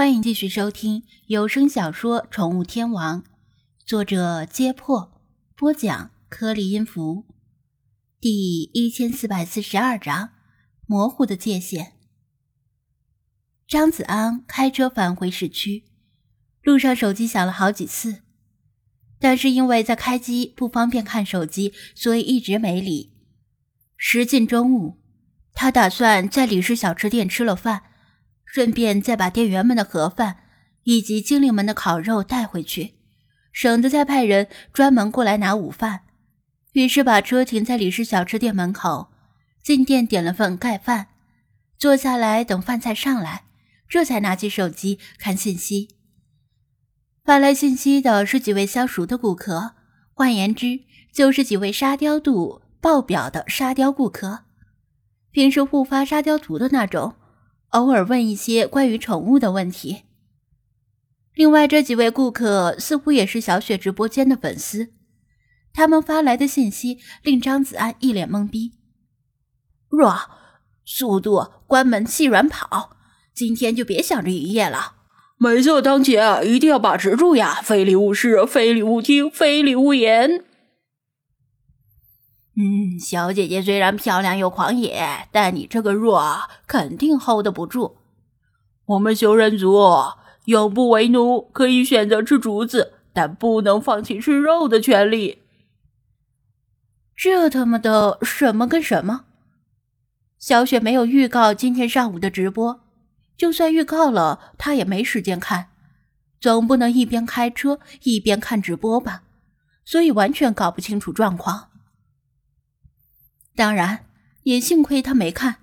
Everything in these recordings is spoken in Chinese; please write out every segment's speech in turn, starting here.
欢迎继续收听有声小说《宠物天王》，作者：揭破，播讲：颗粒音符，第一千四百四十二章：模糊的界限。张子安开车返回市区，路上手机响了好几次，但是因为在开机不方便看手机，所以一直没理。时近中午，他打算在李氏小吃店吃了饭。顺便再把店员们的盒饭以及精灵们的烤肉带回去，省得再派人专门过来拿午饭。于是把车停在李氏小吃店门口，进店点了份盖饭，坐下来等饭菜上来，这才拿起手机看信息。发来信息的是几位相熟的顾客，换言之，就是几位沙雕度爆表的沙雕顾客，平时互发沙雕图的那种。偶尔问一些关于宠物的问题。另外，这几位顾客似乎也是小雪直播间的粉丝，他们发来的信息令张子安一脸懵逼。若，速度关门气软跑，今天就别想着营业了。美色当前，一定要把持住呀！非礼勿视，非礼勿听，非礼勿言。嗯，小姐姐虽然漂亮又狂野，但你这个弱肯定 hold 不住。我们修人族永不为奴，可以选择吃竹子，但不能放弃吃肉的权利。这他妈的什么跟什么？小雪没有预告今天上午的直播，就算预告了，她也没时间看，总不能一边开车一边看直播吧？所以完全搞不清楚状况。当然，也幸亏他没看，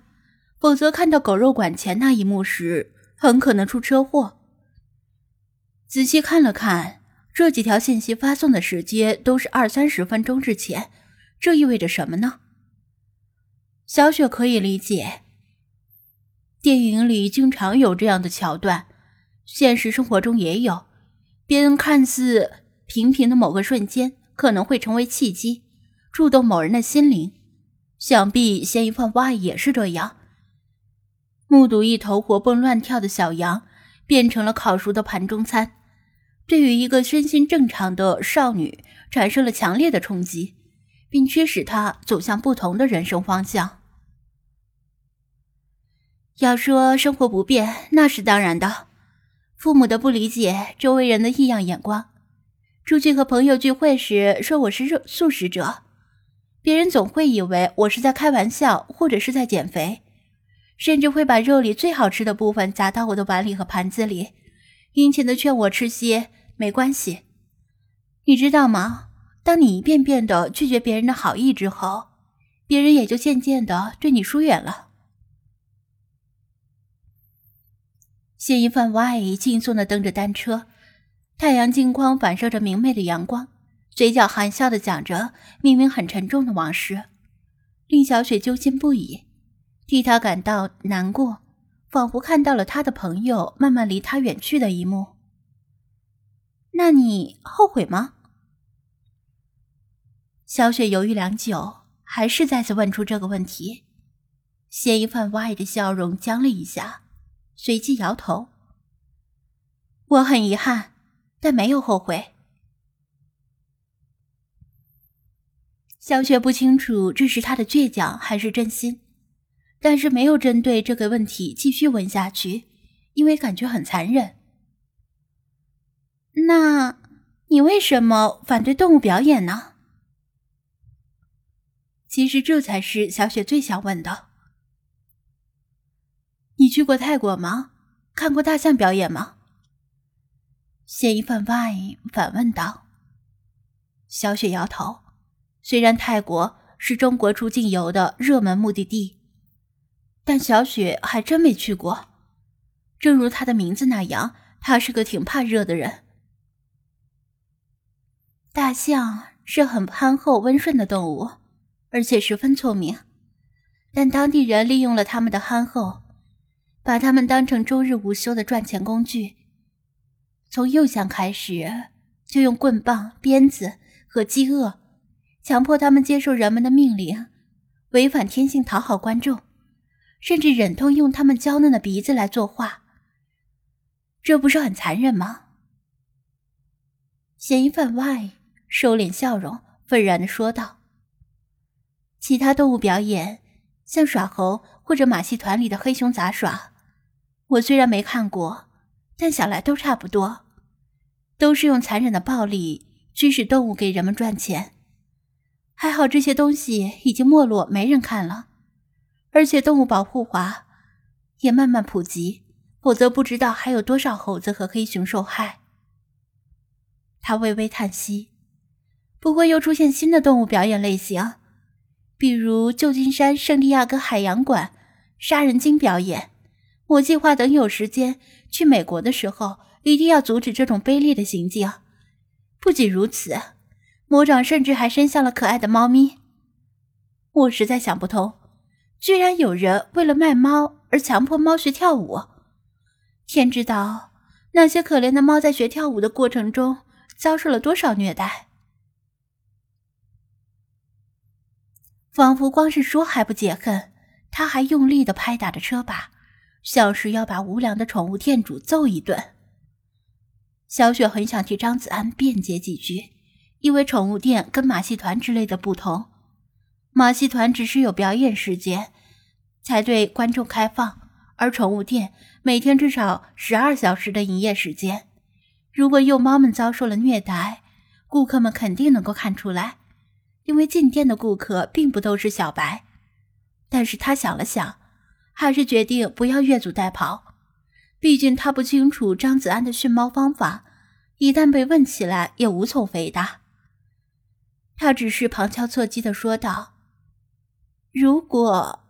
否则看到狗肉馆前那一幕时，很可能出车祸。仔细看了看，这几条信息发送的时间都是二三十分钟之前，这意味着什么呢？小雪可以理解，电影里经常有这样的桥段，现实生活中也有，别人看似平平的某个瞬间，可能会成为契机，触动某人的心灵。想必嫌疑犯 Y 也是这样，目睹一头活蹦乱跳的小羊变成了烤熟的盘中餐，对于一个身心正常的少女产生了强烈的冲击，并驱使她走向不同的人生方向。要说生活不便，那是当然的，父母的不理解，周围人的异样眼光，出去和朋友聚会时说我是肉素食者。别人总会以为我是在开玩笑，或者是在减肥，甚至会把肉里最好吃的部分夹到我的碗里和盘子里，殷勤的劝我吃些没关系。你知道吗？当你一遍遍的拒绝别人的好意之后，别人也就渐渐的对你疏远了。嫌疑犯 Y 轻松的蹬着单车，太阳镜框反射着明媚的阳光。嘴角含笑的讲着明明很沉重的往事，令小雪揪心不已，替他感到难过，仿佛看到了他的朋友慢慢离他远去的一幕。那你后悔吗？小雪犹豫良久，还是再次问出这个问题。嫌疑犯歪的笑容僵了一下，随即摇头：“我很遗憾，但没有后悔。”小雪不清楚这是他的倔强还是真心，但是没有针对这个问题继续问下去，因为感觉很残忍。那你为什么反对动物表演呢？其实这才是小雪最想问的。你去过泰国吗？看过大象表演吗？嫌疑犯 Y 反问道。小雪摇头。虽然泰国是中国出境游的热门目的地，但小雪还真没去过。正如她的名字那样，她是个挺怕热的人。大象是很憨厚温顺的动物，而且十分聪明，但当地人利用了他们的憨厚，把他们当成周日无休的赚钱工具。从幼象开始，就用棍棒、鞭子和饥饿。强迫他们接受人们的命令，违反天性讨好观众，甚至忍痛用他们娇嫩的鼻子来作画。这不是很残忍吗？嫌疑犯 Y 收敛笑容，愤然的说道：“其他动物表演，像耍猴或者马戏团里的黑熊杂耍，我虽然没看过，但想来都差不多，都是用残忍的暴力驱使动物给人们赚钱。还好这些东西已经没落，没人看了，而且动物保护法也慢慢普及，否则不知道还有多少猴子和黑熊受害。”他微微叹息，不会又出现新的动物表演类型，比如旧金山圣地亚哥海洋馆杀人鲸表演。我计划等有时间去美国的时候，一定要阻止这种卑劣的行径。不仅如此，魔掌甚至还伸向了可爱的猫咪。我实在想不通，居然有人为了卖猫而强迫猫学跳舞。天知道，那些可怜的猫在学跳舞的过程中。遭受了多少虐待？仿佛光是说还不解恨，他还用力的拍打着车把，像是要把无良的宠物店主揍一顿。小雪很想替张子安辩解几句，因为宠物店跟马戏团之类的不同，马戏团只是有表演时间才对观众开放，而宠物店每天至少十二小时的营业时间。如果幼猫们遭受了虐待，顾客们肯定能够看出来，因为进店的顾客并不都是小白。但是他想了想，还是决定不要越俎代庖。毕竟他不清楚张子安的训猫方法，一旦被问起来也无从回答。他只是旁敲侧击的说道：“如果，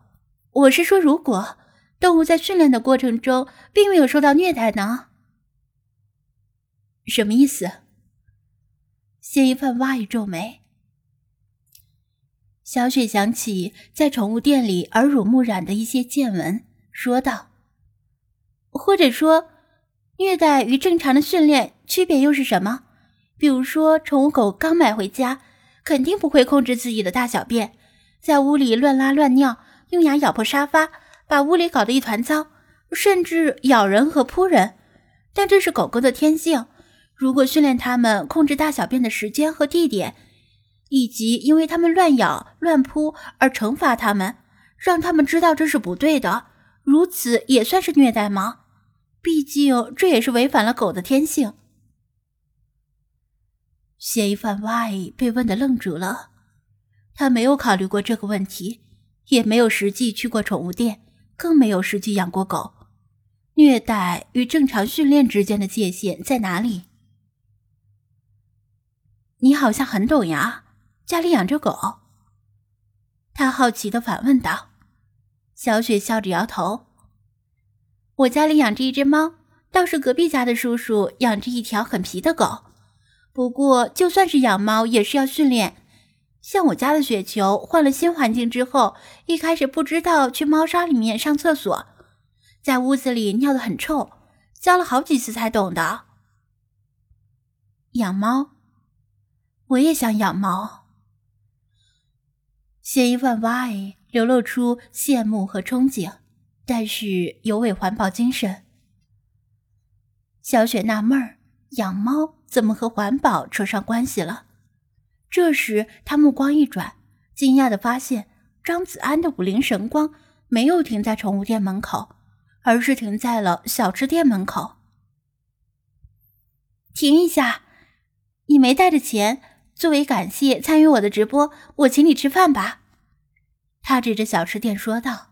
我是说，如果动物在训练的过程中并没有受到虐待呢？”什么意思？嫌疑犯挖一皱眉。小雪想起在宠物店里耳濡目染的一些见闻，说道：“或者说，虐待与正常的训练区别又是什么？比如说，宠物狗刚买回家，肯定不会控制自己的大小便，在屋里乱拉乱尿，用牙咬破沙发，把屋里搞得一团糟，甚至咬人和扑人。但这是狗狗的天性。”如果训练它们控制大小便的时间和地点，以及因为它们乱咬乱扑而惩罚它们，让他们知道这是不对的，如此也算是虐待吗？毕竟这也是违反了狗的天性。嫌疑犯 Y 被问的愣住了，他没有考虑过这个问题，也没有实际去过宠物店，更没有实际养过狗。虐待与正常训练之间的界限在哪里？你好像很懂呀，家里养着狗。他好奇的反问道。小雪笑着摇头：“我家里养着一只猫，倒是隔壁家的叔叔养着一条很皮的狗。不过就算是养猫，也是要训练。像我家的雪球，换了新环境之后，一开始不知道去猫砂里面上厕所，在屋子里尿得很臭，教了好几次才懂的。养猫。”我也想养猫。嫌疑犯 Y 流露出羡慕和憧憬，但是尤为环保精神。小雪纳闷儿，养猫怎么和环保扯上关系了？这时，他目光一转，惊讶的发现张子安的五灵神光没有停在宠物店门口，而是停在了小吃店门口。停一下，你没带着钱。作为感谢参与我的直播，我请你吃饭吧。他指着小吃店说道。